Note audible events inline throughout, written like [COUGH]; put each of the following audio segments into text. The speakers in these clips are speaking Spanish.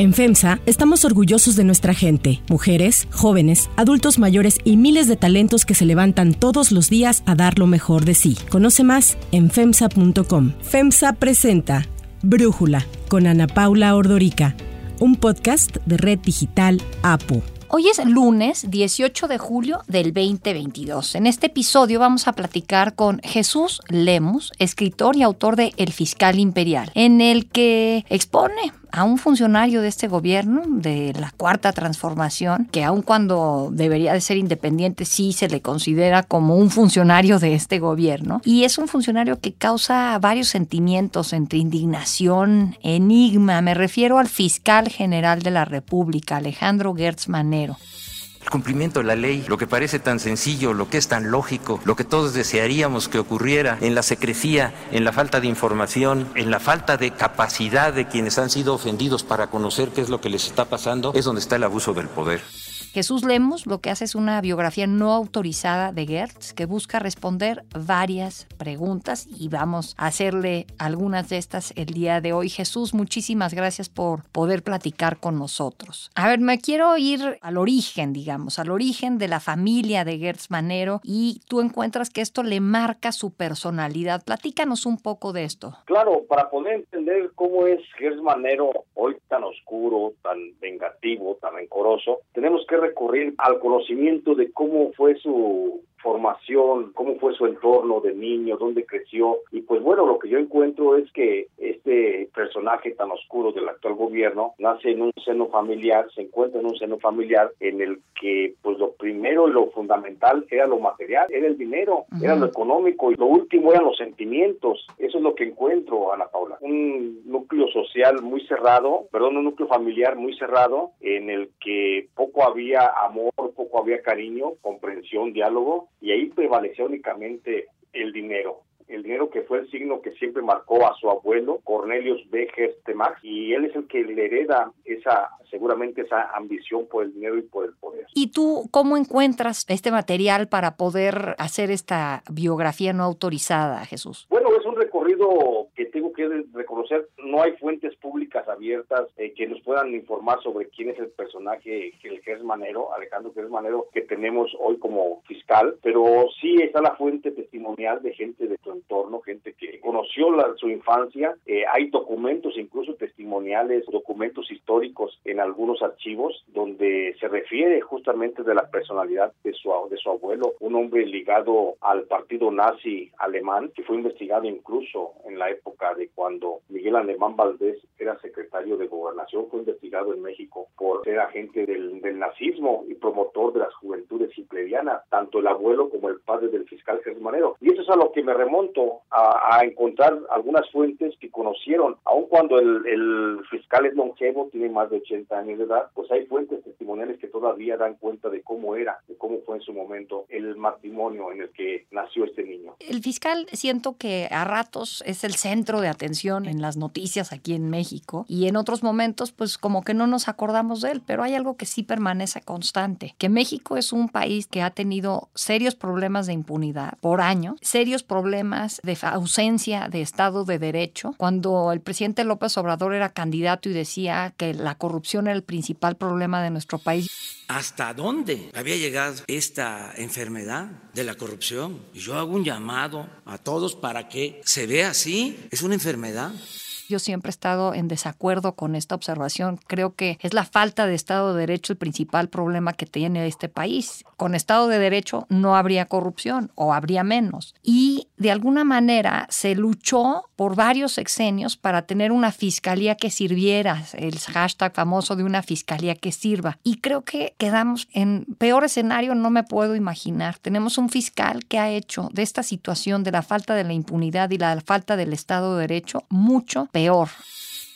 En FEMSA estamos orgullosos de nuestra gente, mujeres, jóvenes, adultos mayores y miles de talentos que se levantan todos los días a dar lo mejor de sí. Conoce más en FEMSA.com. FEMSA presenta Brújula con Ana Paula Ordorica, un podcast de Red Digital APO. Hoy es lunes 18 de julio del 2022. En este episodio vamos a platicar con Jesús Lemus, escritor y autor de El Fiscal Imperial, en el que expone a un funcionario de este gobierno, de la cuarta transformación, que aun cuando debería de ser independiente, sí se le considera como un funcionario de este gobierno. Y es un funcionario que causa varios sentimientos entre indignación, enigma. Me refiero al fiscal general de la República, Alejandro Gertz Manero el cumplimiento de la ley, lo que parece tan sencillo, lo que es tan lógico, lo que todos desearíamos que ocurriera en la secrecía, en la falta de información, en la falta de capacidad de quienes han sido ofendidos para conocer qué es lo que les está pasando, es donde está el abuso del poder. Jesús Lemos lo que hace es una biografía no autorizada de Gertz que busca responder varias preguntas y vamos a hacerle algunas de estas el día de hoy. Jesús, muchísimas gracias por poder platicar con nosotros. A ver, me quiero ir al origen, digamos, al origen de la familia de Gertz Manero y tú encuentras que esto le marca su personalidad. Platícanos un poco de esto. Claro, para poder entender cómo es Gertz Manero hoy tan oscuro, tan vengativo, tan rencoroso, tenemos que recurrir al conocimiento de cómo fue su formación, cómo fue su entorno de niño, dónde creció. Y pues bueno, lo que yo encuentro es que este personaje tan oscuro del actual gobierno nace en un seno familiar, se encuentra en un seno familiar en el que pues lo primero lo fundamental era lo material, era el dinero, era lo económico y lo último eran los sentimientos. Eso es lo que encuentro, Ana Paula. Un núcleo social muy cerrado, perdón, un núcleo familiar muy cerrado en el que poco había amor, poco había cariño, comprensión, diálogo y ahí prevaleció únicamente el dinero el dinero que fue el signo que siempre marcó a su abuelo, Cornelius B. Temax, y él es el que le hereda esa, seguramente esa ambición por el dinero y por el poder. ¿Y tú cómo encuentras este material para poder hacer esta biografía no autorizada, Jesús? Bueno, es un recorrido que tengo que reconocer, no hay fuentes públicas abiertas eh, que nos puedan informar sobre quién es el personaje, el Gers Manero, Alejandro Gers Manero, que tenemos hoy como fiscal, pero sí está la fuente testimonial de gente de tu entorno, gente que conoció su infancia. Eh, hay documentos, incluso testimoniales, documentos históricos en algunos archivos donde se refiere justamente de la personalidad de su, de su abuelo, un hombre ligado al partido nazi alemán, que fue investigado incluso en la época de cuando Miguel Alemán Valdés era secretario de gobernación, fue investigado en México por ser agente del, del nazismo y promotor de las juventudes hitlerianas, tanto el abuelo como el padre del fiscal Jesús Manero. Y eso es a lo que me remonta a, encontrar algunas fuentes que conocieron, aun cuando el, fiscal es longevo, tiene más de 80 años de edad, pues hay fuentes testimoniales que todavía dan cuenta de cómo era, de cómo fue en su momento el matrimonio en el que nació este niño. El fiscal siento que a ratos es el centro de atención en las noticias aquí en México y en otros momentos pues como que no nos acordamos de él, pero hay algo que sí permanece constante, que México es un país que ha tenido serios problemas de impunidad por años, serios problemas de ausencia de Estado de Derecho, cuando el presidente López Obrador era candidato y decía que la corrupción era el principal problema de nuestro país. ¿Hasta dónde había llegado esta enfermedad de la corrupción? Y yo hago un llamado a todos para que se vea así, es una enfermedad. Yo siempre he estado en desacuerdo con esta observación. Creo que es la falta de Estado de Derecho el principal problema que tiene este país. Con Estado de Derecho no habría corrupción o habría menos. Y de alguna manera se luchó por varios sexenios para tener una fiscalía que sirviera, el hashtag famoso de una fiscalía que sirva. Y creo que quedamos en peor escenario, no me puedo imaginar. Tenemos un fiscal que ha hecho de esta situación de la falta de la impunidad y la falta del Estado de Derecho mucho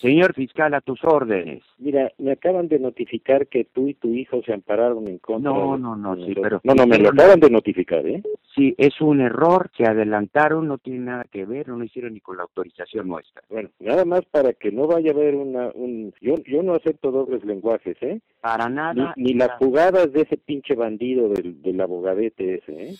Señor fiscal, a tus órdenes. Mira, me acaban de notificar que tú y tu hijo se ampararon en contra. No, no, no, sí, pero. No, no, me lo acaban de notificar, ¿eh? Sí, es un error, se adelantaron, no tiene nada que ver, no lo hicieron ni con la autorización nuestra. Bueno, nada más para que no vaya a haber una. Un... Yo, yo no acepto dobles lenguajes, ¿eh? Para nada. Ni, las jugadas de ese pinche bandido del, del abogadete ese, ¿eh?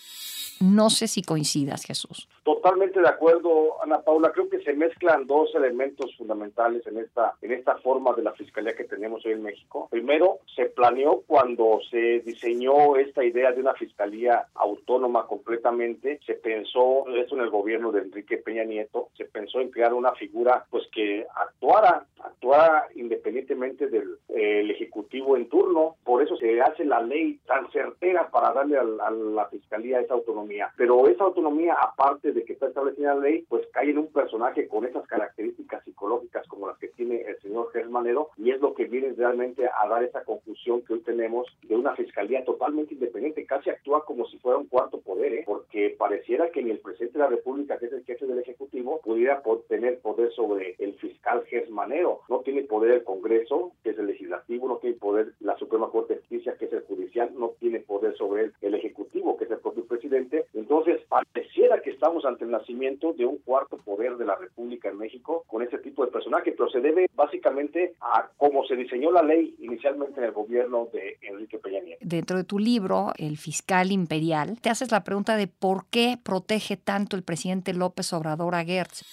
No sé si coincidas, Jesús. Totalmente de acuerdo, Ana Paula. Creo que se mezclan dos elementos fundamentales en esta en esta forma de la fiscalía que tenemos hoy en México. Primero, se planeó cuando se diseñó esta idea de una fiscalía autónoma completamente. Se pensó eso en el gobierno de Enrique Peña Nieto. Se pensó en crear una figura, pues que actuara actuara independientemente del eh, ejecutivo en turno. Por eso se hace la ley tan certera para darle a, la fiscalía esa autonomía. Pero esa autonomía, aparte de que está establecida la ley, pues cae en un personaje con esas características psicológicas como las que tiene el señor Germanero y es lo que viene realmente a dar esa conclusión que hoy tenemos de una fiscalía totalmente independiente. Casi actúa como si fuera un cuarto poder, ¿eh? porque pareciera que ni el presidente de la República, que es el jefe del Ejecutivo, pudiera tener poder sobre el fiscal Germanero. No tiene poder el Congreso, que es el legislativo, no tiene poder la Suprema Corte de Justicia, que es el judicial, no tiene poder sobre el Ejecutivo, que es el propio presidente. Entonces, pareciera que estamos ante el nacimiento de un cuarto poder de la República en México con ese tipo de personaje, pero se debe básicamente a cómo se diseñó la ley inicialmente en el gobierno de Enrique Peña Nieto. Dentro de tu libro, El fiscal imperial, te haces la pregunta de por qué protege tanto el presidente López Obrador a Gertz.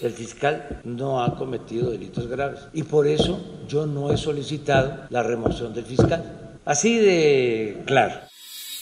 El fiscal no ha cometido delitos graves y por eso yo no he solicitado la remoción del fiscal. Así de claro.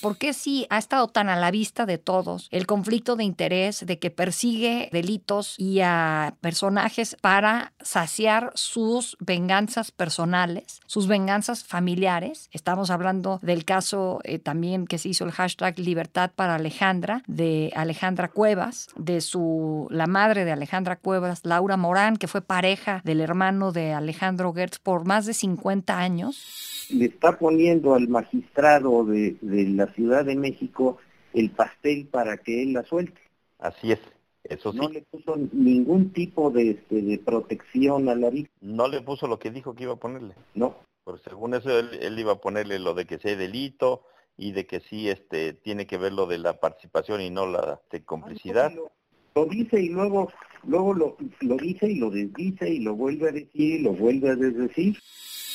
¿Por qué sí ha estado tan a la vista de todos el conflicto de interés de que persigue delitos y a personajes para saciar sus venganzas personales, sus venganzas familiares? Estamos hablando del caso eh, también que se hizo el hashtag Libertad para Alejandra, de Alejandra Cuevas, de su la madre de Alejandra Cuevas, Laura Morán, que fue pareja del hermano de Alejandro Gertz por más de 50 años le está poniendo al magistrado de, la Ciudad de México el pastel para que él la suelte. Así es, eso sí. No le puso ningún tipo de, este, de protección a la víctima. No le puso lo que dijo que iba a ponerle. No. Porque según eso él, iba a ponerle lo de que sea delito y de que sí este tiene que ver lo de la participación y no la de complicidad. Lo, dice y luego luego lo, lo dice y lo desdice y lo vuelve a decir y lo vuelve a desdecir.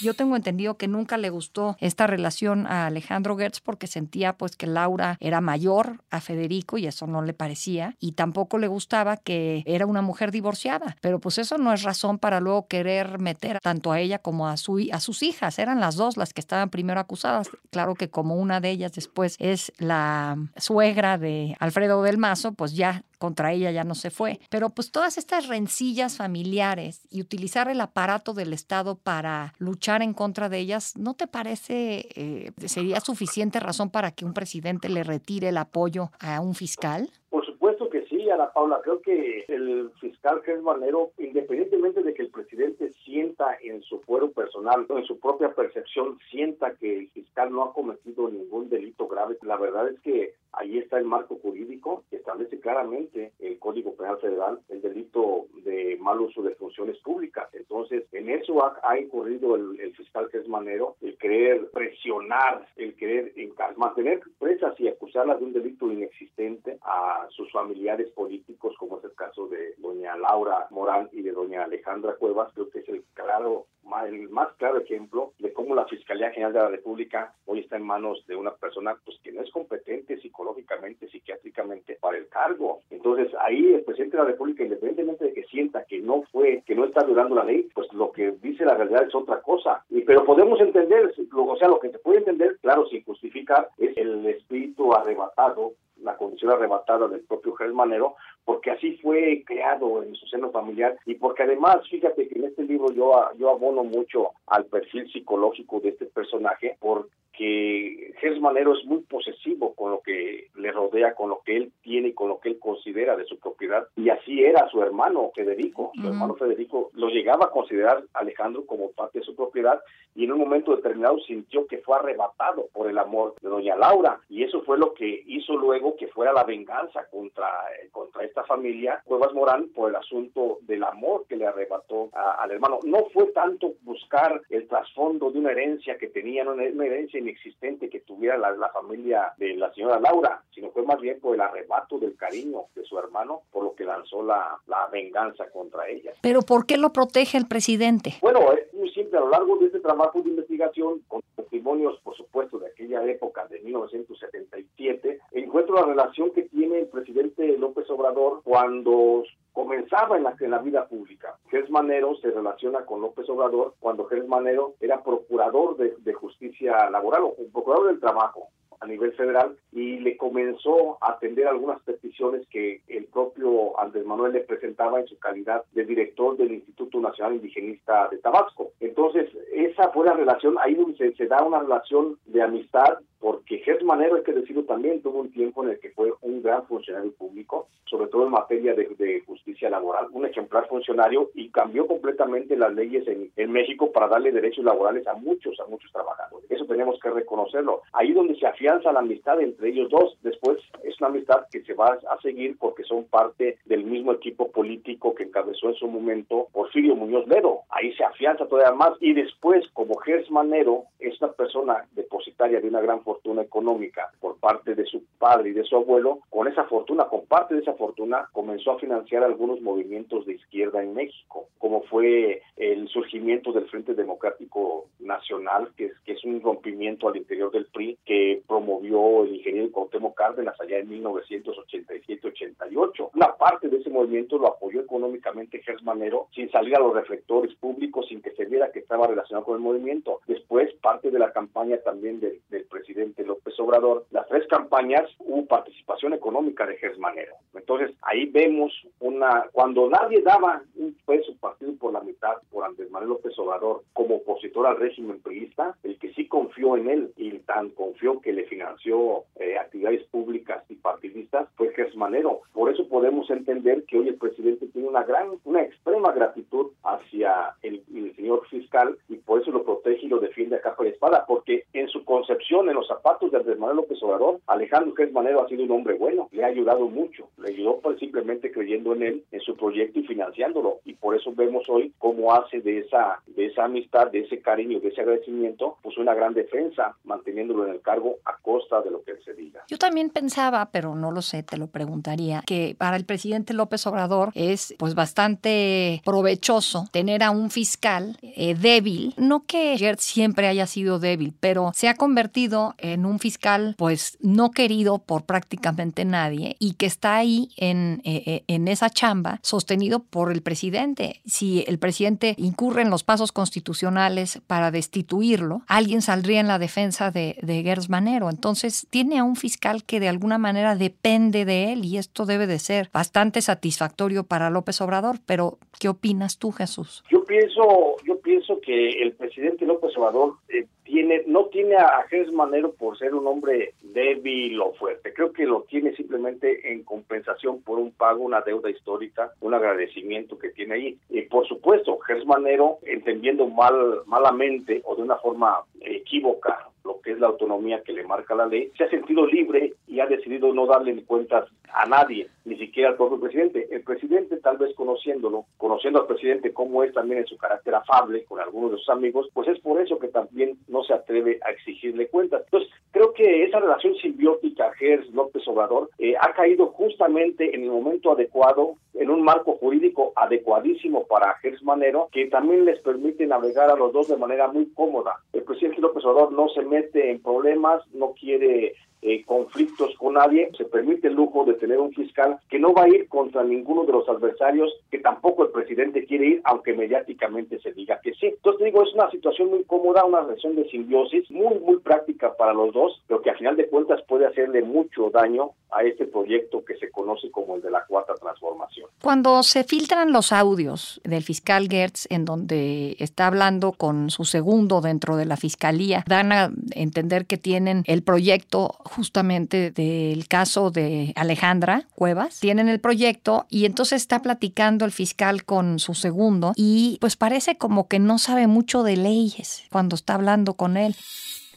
Yo tengo entendido que nunca le gustó esta relación a Alejandro Gertz porque sentía pues que Laura era mayor a Federico y eso no le parecía y tampoco le gustaba que era una mujer divorciada, pero pues eso no es razón para luego querer meter tanto a ella como a su a sus hijas, eran las dos las que estaban primero acusadas. Claro que como una de ellas después es la suegra de Alfredo del Mazo, pues ya contra ella ya no se fue. Pero pues todas estas rencillas familiares y utilizar el aparato del Estado para luchar en contra de ellas, ¿no te parece eh, sería suficiente razón para que un presidente le retire el apoyo a un fiscal? Por supuesto que sí, Ana Paula. Creo que el fiscal Jesús Manero, independientemente de que el presidente sienta en su fuero personal, en su propia percepción, sienta que el fiscal no ha cometido ningún delito grave, la verdad es que ahí está el marco jurídico que establece claramente el Código Penal Federal el delito de mal uso de funciones públicas. Entonces, en eso ha, incurrido el, fiscal Jesús Manero, el querer presionar, el querer mantener presas y acusarlas de un delito inexistente a sus familiares políticos, como es el caso de doña Laura Morán y de doña Alejandra Cuevas, creo que es el claro el más claro ejemplo de cómo la Fiscalía General de la República hoy está en manos de una persona pues que no es competente psicológicamente, psiquiátricamente para el cargo. Entonces ahí el presidente de la República, independientemente de que sienta que no fue, que no está violando la ley, pues lo que dice la realidad es otra cosa. Y, pero podemos entender, o sea, lo que se puede entender, claro, sin justificar, es el espíritu arrebatado la condición arrebatada del propio Manero, porque así fue creado en su seno familiar. Y porque además, fíjate que en este libro yo, yo abono mucho al perfil psicológico de este personaje, porque Gers Manero es muy posesivo con lo que le rodea, con lo que él tiene y con lo que él considera de su propiedad, y así era su hermano Federico. Su hermano Federico lo llegaba a considerar Alejandro como parte de su propiedad y en un momento determinado sintió que fue arrebatado por el amor de doña Laura, y eso fue lo que hizo luego que fuera la venganza contra, contra esta familia, Cuevas Morán, por el asunto del amor que le arrebató al hermano. No fue tanto buscar el trasfondo de una herencia que tenía, una, herencia inexistente que tuviera la, familia de la señora Laura, sino fue más bien por el arrebato del cariño de su hermano, por lo que lanzó la, la venganza contra ella. Pero ¿por qué lo protege el presidente? Bueno, es muy simple, a lo largo de este trabajo de investigación, con testimonios, por supuesto, de aquella época de 1977, encuentro la relación que tiene el presidente López Obrador cuando comenzaba en la, en la vida pública. Gers Manero se relaciona con López Obrador cuando Gers Manero era procurador de, de justicia laboral o procurador del trabajo a nivel federal y le comenzó a atender algunas peticiones que el propio Andrés Manuel le presentaba en su calidad de director del Instituto Nacional Indigenista de Tabasco. Entonces, esa fue la relación, ahí se, se da una relación de amistad porque Gers Manero, hay que decirlo también, tuvo un tiempo en el que fue un gran funcionario público, sobre todo en materia de, de justicia laboral, un ejemplar funcionario y cambió completamente las leyes en, en, México para darle derechos laborales a muchos, a muchos trabajadores. Eso tenemos que reconocerlo. Ahí donde se afianza la amistad entre ellos dos, después es una amistad que se va a seguir porque son parte del mismo equipo político que encabezó en su momento Porfirio Muñoz Ledo. Ahí se afianza todavía más y después, como Gers Manero es una persona depositaria de una gran fortuna económica por parte de su padre y de su abuelo, con esa fortuna, con parte de esa fortuna, comenzó a financiar algunos movimientos de izquierda en México, como fue el surgimiento del Frente Democrático Nacional, que es, que es un rompimiento al interior del PRI que promovió el ingeniero Cuauhtémoc Cárdenas allá en 1987-88. Una parte de ese movimiento lo apoyó económicamente Gers Manero sin salir a los reflectores públicos, sin que se viera que estaba relacionado con el movimiento. Después, parte de la campaña también del, del presidente López Obrador, las tres campañas hubo participación económica de Gers Manero. Entonces, ahí vemos una, cuando nadie daba un peso partido por la mitad por Andrés Manuel López Obrador como opositor al régimen priista, el que sí confió en él y tan confió que le financió eh, actividades públicas y partidistas fue Gers Manero. Por eso podemos entender que hoy el presidente tiene una gran, una extrema gratitud hacia el, el señor fiscal y por eso lo protege y lo defiende a capa y espada, porque en su concepción, en los zapatos de Andrés Manuel López Obrador, Alejandro Gers Manero ha sido un hombre bueno, le ha ayudado mucho, le ayudó pues, simplemente creyendo en él, en su proyecto y financiándolo, y por eso vemos hoy cómo hace de esa, de esa amistad, de ese cariño, de ese agradecimiento, pues una gran defensa, manteniéndolo en el cargo a costa de lo que él se diga. Yo también pensaba, pero no lo sé, te lo preguntaría, que para el presidente López Obrador es pues bastante provechoso tener a un fiscal eh, débil, no que Gert siempre haya sido débil, pero se ha convertido en un fiscal pues no querido por prácticamente nadie y que está ahí en, eh, en esa chamba sostenido por el presidente. Si el presidente incurre en los pasos constitucionales para destituirlo, alguien saldría en la defensa de, de Gers Manero. Entonces tiene a un fiscal que de alguna manera depende de él y esto debe de ser bastante satisfactorio para López Obrador. Pero, ¿qué opinas tú, Jesús? Yo pienso, yo pienso que el presidente López Obrador eh, tiene, no tiene a Gers Manero por ser un hombre débil o fuerte. Creo que lo tiene simplemente en compensación por un pago, una deuda histórica, un agradecimiento que tiene ahí. Y por supuesto, Gers Manero, entendiendo mal, malamente o de una forma equívoca lo que es la autonomía que le marca la ley, se ha sentido libre y ha decidido no darle cuentas a nadie, ni siquiera al propio presidente. El presidente, tal vez conociéndolo, conociendo al presidente cómo es también en su carácter afable con algunos de sus amigos, pues es por eso que también no se atreve a exigirle cuentas. Entonces, creo que esa relación simbiótica Gers López Obrador eh, ha caído justamente en el momento adecuado, en un marco jurídico adecuadísimo para Gers Manero, que también les permite navegar a los dos de manera muy cómoda. El presidente López Obrador no se mete en problemas, no quiere eh, conflictos con nadie, se permite el lujo de tener un fiscal que no va a ir contra ninguno de los adversarios, que tampoco el presidente quiere ir, aunque mediáticamente se diga que sí. Entonces digo, es una situación muy cómoda, una relación de simbiosis, muy, muy práctica para los dos, pero que a final de cuentas puede hacerle mucho daño a este proyecto que se conoce como el de la cuarta transformación. Cuando se filtran los audios del fiscal Gertz, en donde está hablando con su segundo dentro de la fiscalía, dan a entender que tienen el proyecto justamente del caso de Alejandra Cuevas. Tienen el proyecto y entonces está platicando el fiscal con su segundo y pues parece como que no sabe mucho de leyes cuando está hablando con él.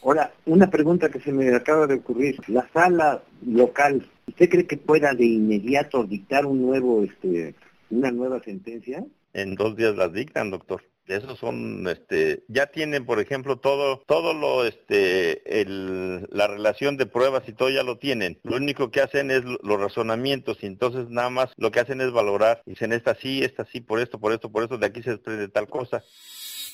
Ahora, una pregunta que se me acaba de ocurrir. La sala local, ¿usted cree que pueda de inmediato dictar un nuevo, este, una nueva sentencia? En dos días las dictan, doctor. Esos son, este, ya tienen, por ejemplo, todo, todo lo, este, el, la relación de pruebas y todo ya lo tienen. Lo único que hacen es los razonamientos y entonces nada más lo que hacen es valorar. Dicen, esta sí, esta sí, por esto, por esto, por esto, de aquí se desprende tal cosa.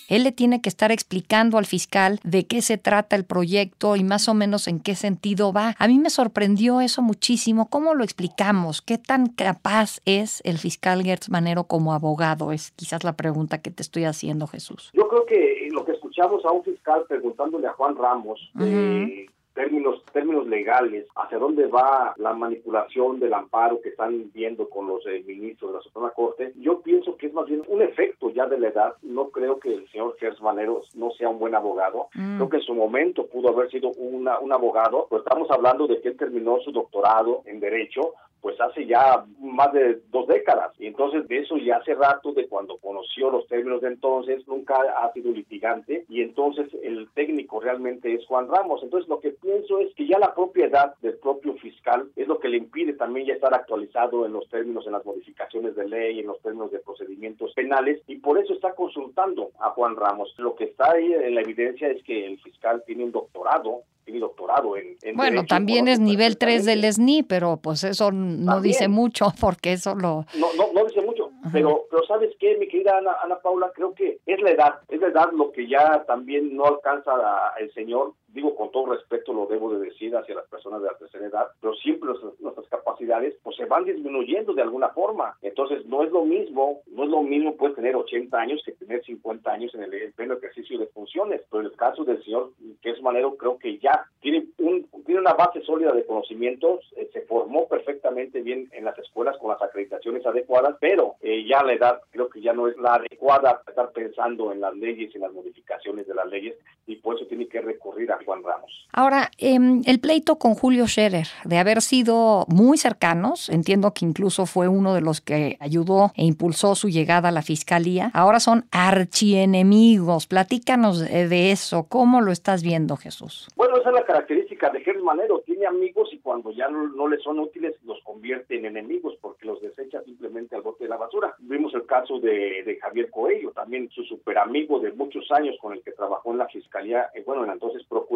Él le tiene que estar explicando al fiscal de qué se trata el proyecto y más o menos en qué sentido va. A mí me sorprendió eso muchísimo. ¿Cómo lo explicamos? ¿Qué tan capaz es el fiscal Gertz Manero como abogado? Es quizás la pregunta que te estoy haciendo, Jesús. Yo creo que lo que escuchamos a un fiscal preguntándole a Juan Ramos, eh, términos términos legales, hacia dónde va la manipulación del amparo que están viendo con los eh, ministros de la Suprema Corte, yo pienso que es más bien un efecto ya de la edad. No creo que el señor Gers Maneros no sea un buen abogado. Mm. Creo que en su momento pudo haber sido una, un abogado, pero estamos hablando de que él terminó su doctorado en Derecho pues hace ya más de dos décadas. Y entonces de eso ya hace rato, de cuando conoció los términos de entonces, nunca ha sido litigante y entonces el técnico realmente es Juan Ramos. Entonces lo que pienso es que ya la propiedad del propio fiscal es lo que le impide también ya estar actualizado en los términos, en las modificaciones de ley, en los términos de procedimientos penales y por eso está consultando a Juan Ramos. Lo que está ahí en la evidencia es que el fiscal tiene un doctorado tiene doctorado en, en Bueno, Derecho, también es nivel 3 del. SNI, pero pues eso no También. dice mucho [LAUGHS] porque eso lo... No, no, no dice mucho, pero, pero ¿sabes qué, mi querida Ana, Ana Paula? Creo que es la edad, es la edad lo que ya también no alcanza a- el señor, digo con todo respeto lo debo de decir hacia las personas de la tercera edad, pero siempre nuestras, capacidades pues se van disminuyendo de alguna forma, entonces no es lo mismo, no es lo mismo pues tener 80 años que tener 50 años en el, el pleno ejercicio de funciones, pero en el caso del señor que es Manero creo que ya tiene un una base sólida de conocimientos, eh, se formó perfectamente bien en las escuelas con las acreditaciones adecuadas, pero eh, ya la edad creo que ya no es la adecuada para estar pensando en las leyes en las modificaciones de las leyes y por eso tiene que recurrir a Juan Ramos. Ahora, em, el pleito con Julio Scherer, de haber sido muy cercanos, entiendo que incluso fue uno de los que ayudó e impulsó su llegada a la fiscalía, ahora son archienemigos. Platícanos de eso, ¿cómo lo estás viendo, Jesús? Bueno, esa es la característica de Gers Manero, tiene amigos y cuando ya no, no le son útiles los convierte en enemigos porque los desecha simplemente al bote de la basura. Vimos el caso de, de Javier Coello, también su super amigo de muchos años con el que trabajó en la fiscalía, eh, bueno, en la entonces Procuraduría,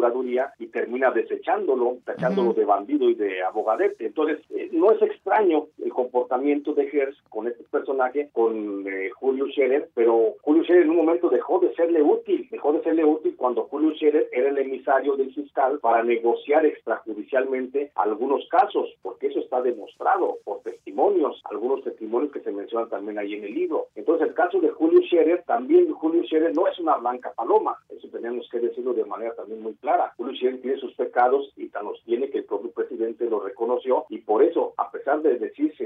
y termina desechándolo, tachándolo de bandido y de abogadete. Entonces, eh, no es extraño el comportamiento de Gers con este personaje, con eh, Julio Scherer, pero Scherer en un momento dejó de serle útil, dejó de serle útil cuando Julio Scherer era el emisario del fiscal para negociar extrajudicialmente algunos casos, porque eso está demostrado por testimonios, algunos testimonios que se mencionan también ahí en el libro. Entonces, el caso de Julio Scherer, también Julio Scherer no es una blanca paloma, eso tenemos que decirlo de manera también muy clara. Julio Scherer tiene sus pecados y tan los tiene que el propio presidente lo reconoció y por eso, a pesar de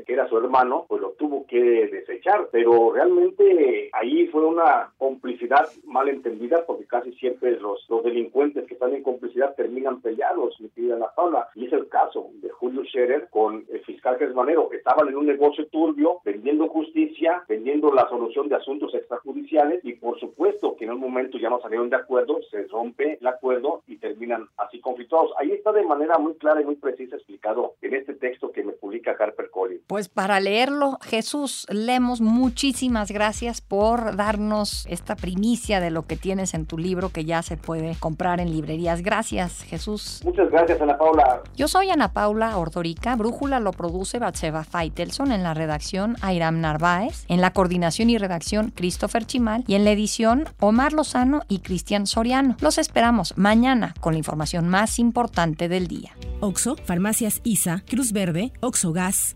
que era su hermano, pues lo tuvo que desechar, pero realmente ahí fue una complicidad mal entendida porque casi siempre los, los delincuentes que están en complicidad terminan peleados, mi querida Ana Paula, y es el caso de Julio Scherer con el fiscal Gersmanero. Estaban en un negocio turbio, vendiendo justicia, vendiendo la solución de asuntos extrajudiciales y por supuesto que en un momento ya no salieron de acuerdo, se rompe el acuerdo y terminan así conflictuados. Ahí está de manera muy clara y muy precisa explicado en este texto que me publica Harper Collins. Pues para leerlo, Jesús Lemos, muchísimas gracias por darnos esta primicia de lo que tienes en tu libro que ya se puede comprar en librerías. Gracias, Jesús. Muchas gracias, Ana Paula. Yo soy Ana Paula Ordorica. Brújula lo produce Batseva Faitelson en la redacción Airam Narváez, en la coordinación y redacción Christopher Chimal y en la edición Omar Lozano y Cristian Soriano. Los esperamos mañana con la información más importante del día. Oxo, Farmacias ISA, Cruz Verde, Oxo Gas,